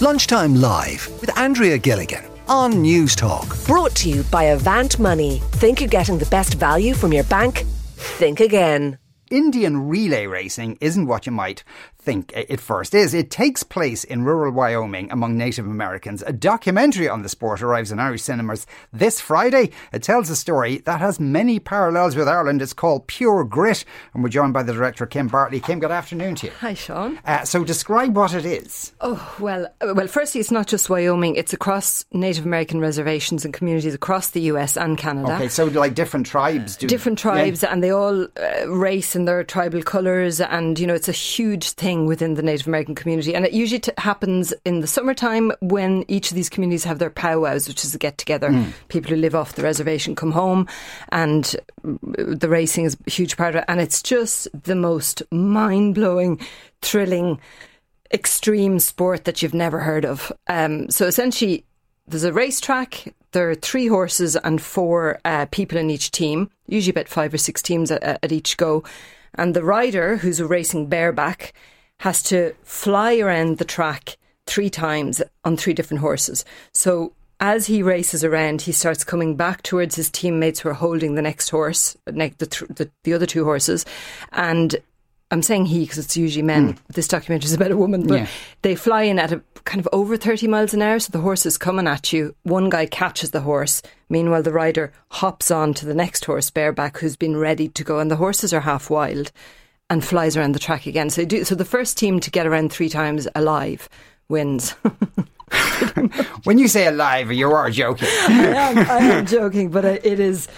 Lunchtime Live with Andrea Gilligan on Newstalk. Brought to you by Avant Money. Think you're getting the best value from your bank? Think again. Indian relay racing isn't what you might think it first is. It takes place in rural Wyoming among Native Americans. A documentary on the sport arrives in Irish cinemas this Friday. It tells a story that has many parallels with Ireland. It's called Pure Grit, and we're joined by the director Kim Bartley. Kim, good afternoon to you. Hi, Sean. Uh, so describe what it is. Oh well, uh, well. Firstly, it's not just Wyoming; it's across Native American reservations and communities across the U.S. and Canada. Okay, so like different tribes, do different tribes, yeah. and they all uh, race in their tribal colours, and you know it's a huge thing thing within the Native American community. And it usually t- happens in the summertime when each of these communities have their powwows, which is a get together. Mm. People who live off the reservation come home, and the racing is a huge part of it. And it's just the most mind blowing, thrilling, extreme sport that you've never heard of. Um, so essentially, there's a racetrack. There are three horses and four uh, people in each team, usually about five or six teams at, at each go. And the rider, who's racing bareback, has to fly around the track three times on three different horses. So as he races around, he starts coming back towards his teammates who are holding the next horse, the, the, the other two horses, and I'm saying he because it's usually men. Mm. This documentary is about a woman, but yeah. they fly in at a kind of over 30 miles an hour. So the horse is coming at you. One guy catches the horse. Meanwhile, the rider hops on to the next horse, bareback, who's been ready to go. And the horses are half wild and flies around the track again. So, do, so the first team to get around three times alive wins. when you say alive, you are joking. I am, I am joking, but it is.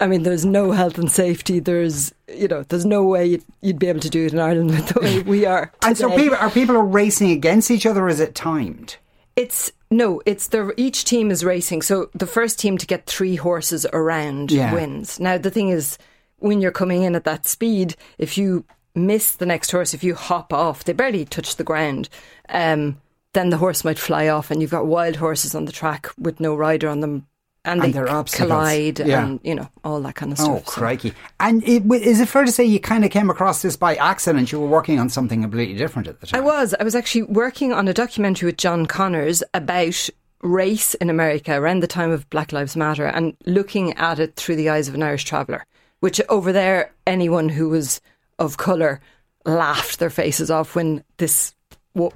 I mean, there's no health and safety. There's, you know, there's no way you'd, you'd be able to do it in Ireland with the way we are. Today. And so, people are people are racing against each other? is it timed? It's no, it's the each team is racing. So the first team to get three horses around yeah. wins. Now the thing is, when you're coming in at that speed, if you miss the next horse, if you hop off, they barely touch the ground. Um, then the horse might fly off, and you've got wild horses on the track with no rider on them and, and they collide yeah. and you know all that kind of oh, stuff. Oh, crikey! So. And it, is it fair to say you kind of came across this by accident? You were working on something completely different at the time. I was. I was actually working on a documentary with John Connors about race in America around the time of Black Lives Matter and looking at it through the eyes of an Irish traveller which over there, anyone who was of colour laughed their faces off when this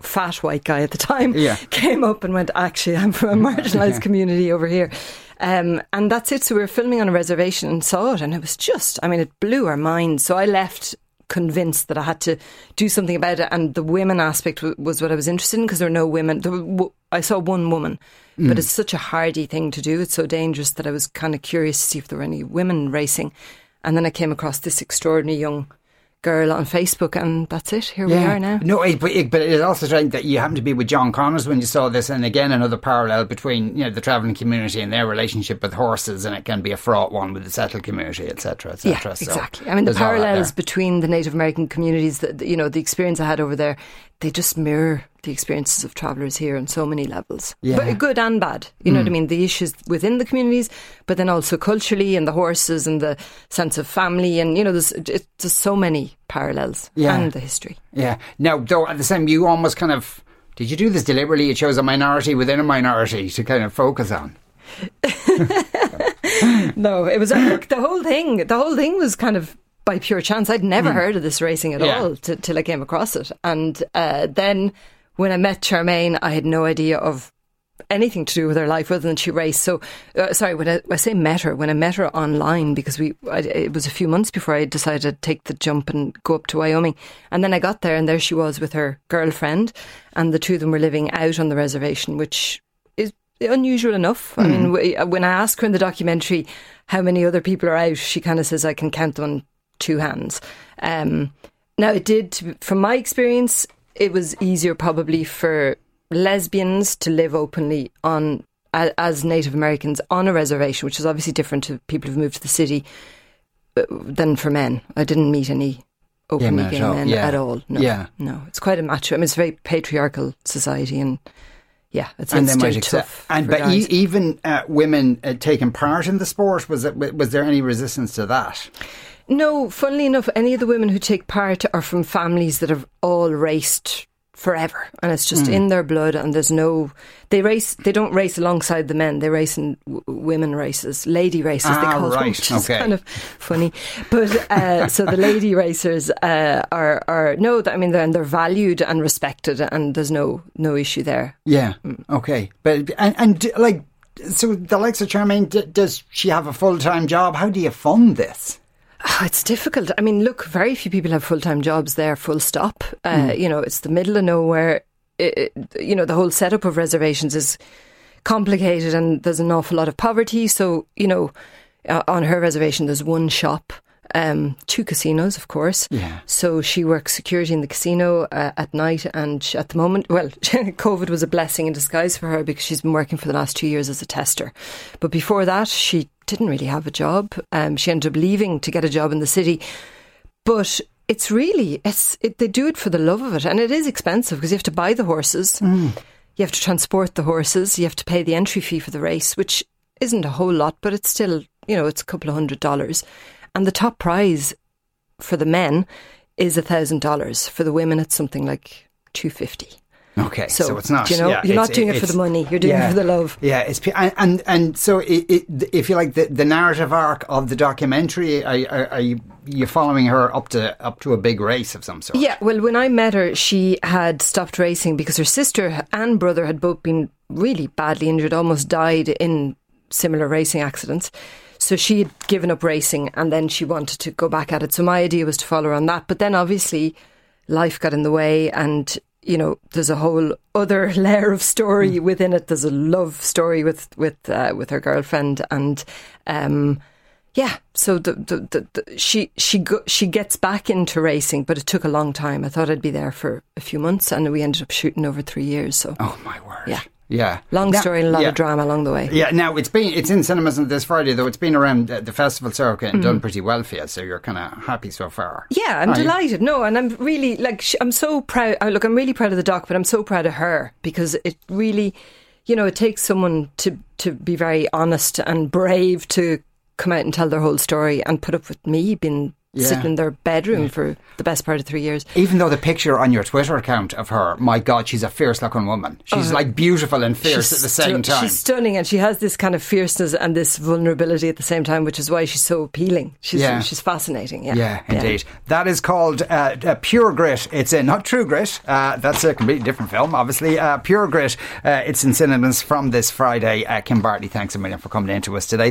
fat white guy at the time yeah. came up and went, Actually, I'm from a marginalised yeah. community over here. Um, and that's it. So we were filming on a reservation and saw it, and it was just, I mean, it blew our minds. So I left convinced that I had to do something about it. And the women aspect was what I was interested in because there were no women. Were, I saw one woman, mm. but it's such a hardy thing to do. It's so dangerous that I was kind of curious to see if there were any women racing. And then I came across this extraordinary young girl on Facebook, and that's it. Here yeah. we are now. No, but, but it's also strange that you happened to be with John Connors when you saw this, and again another parallel between you know the travelling community and their relationship with horses, and it can be a fraught one with the settled community, etc., etc. Yeah, so exactly. I mean, the parallels between the Native American communities, that you know, the experience I had over there, they just mirror the experiences of travellers here on so many levels, yeah. but good and bad. You know mm. what I mean? The issues within the communities, but then also culturally and the horses and the sense of family, and you know, there's just so many parallels yeah. and the history. Yeah. Now, though, at the same, you almost kind of did you do this deliberately? It shows a minority within a minority to kind of focus on. no, it was the whole thing. The whole thing was kind of by pure chance. I'd never mm. heard of this racing at yeah. all t- till I came across it, and uh, then when I met Sharmaine, I had no idea of anything to do with her life other than she raced. So, uh, sorry, when I, I, say met her, when I met her online, because we, I, it was a few months before I decided to take the jump and go up to Wyoming. And then I got there and there she was with her girlfriend and the two of them were living out on the reservation, which is unusual enough. Mm. I mean, hmm. when I ask her in the documentary how many other people are out, she kind of says I can count them on two hands. Um, now, it did, from my experience, it was easier probably for lesbians to live openly on as Native Americans on a reservation, which is obviously different to people who've moved to the city uh, than for men. I didn't meet any openly yeah, gay men yeah. at all. No, yeah. no, it's quite a macho. I mean, it's a very patriarchal society, and yeah, it's, and it's might tough. And but e- even uh, women uh, taking part in the sport was it, was there any resistance to that? No, funnily enough, any of the women who take part are from families that have all raced forever and it's just in their blood and there's no they race they don't race alongside the men they race in w- women races lady races they Ah, call them right, which is okay. kind of funny but uh, so the lady racers uh, are are no I mean they're, and they're valued and respected and there's no no issue there Yeah. Okay. But and, and d- like, so the likes of Sharmaine, d- does she have a full time job? How do you fund this? Oh, it's difficult. I mean, look, very few people have full time jobs there, full stop. Uh, You know, it's the middle of nowhere. It, it- you know, the whole setup of reservations is complicated and there's an awful lot of poverty. So, you know, uh, on her reservation, there's one shop. Um, two casinos, of course. Yeah. So she works security in the casino uh, at night, and she, at the moment, well, COVID was a blessing in disguise for her because she's been working for the last two years as a tester. But before that, she didn't really have a job. Um, she ended up leaving to get a job in the city, but it's really it's it, they do it for the love of it, and it is expensive because you have to buy the horses, you have to transport the horses, you have to pay the entry fee for the race, which isn't a whole lot, but it's still you know it's a couple of hundred dollars, and the top prize for the men is a thousand dollars. For the women, it's something like two fifty. Okay, so, So, it's not. you know, yeah, you're not doing it for the money, you're doing it for the love. Yeah, it's and and, and so it, it, if you like the, the narrative arc of the documentary, are, are, are you you following her up to up to a big race of some sort? Yeah, well, when I met her, she had stopped racing because her sister and brother had both been really badly injured, almost died in similar racing accidents. So she had given up racing and then she wanted to go back at it. So my idea was to follow her on that. But then obviously life got in the way and you know there's a whole other layer of story within it there's a love story with with uh, with her girlfriend and um yeah so the, the, the, the she she go, she gets back into racing but it took a long time i thought i'd be there for a few months and we ended up shooting over 3 years so Oh my word. Yeah. Yeah. long Now- story and a lot yeah. of drama along the way Yeah, now it's been it's in cinemas this Friday though. It's been around uh, the festival circuit Mm. and done pretty well for you, so you're kind of happy so far. Yeah, I'm Are you? delighted. No, and I'm really like sh- I'm so proud. uh, Look, I'm really proud of the doc, but I'm so proud of her because it really, you know, it takes someone to to be very honest and brave to come out and tell their whole story and put up with me being Yeah. sitting in their bedroom for the best part of three years. Even though the picture on your Twitter account of her, my God, she's a fierce looking woman. She's like beautiful and fierce at the same stu- time. Oh. She's stunning, and she has this kind of fierceness and this vulnerability at the same time, which is why she's so appealing. She's Yeah. she's fascinating. Yeah, Yeah, indeed. That is called uh, uh, Pure Grit. It's uh, not True Grit. Uh, that's a completely different film, obviously. Uh, Pure Grit. Uh, it's in cinemas from this Friday. Uh, Kim Bartley, thanks a million for coming in to us today.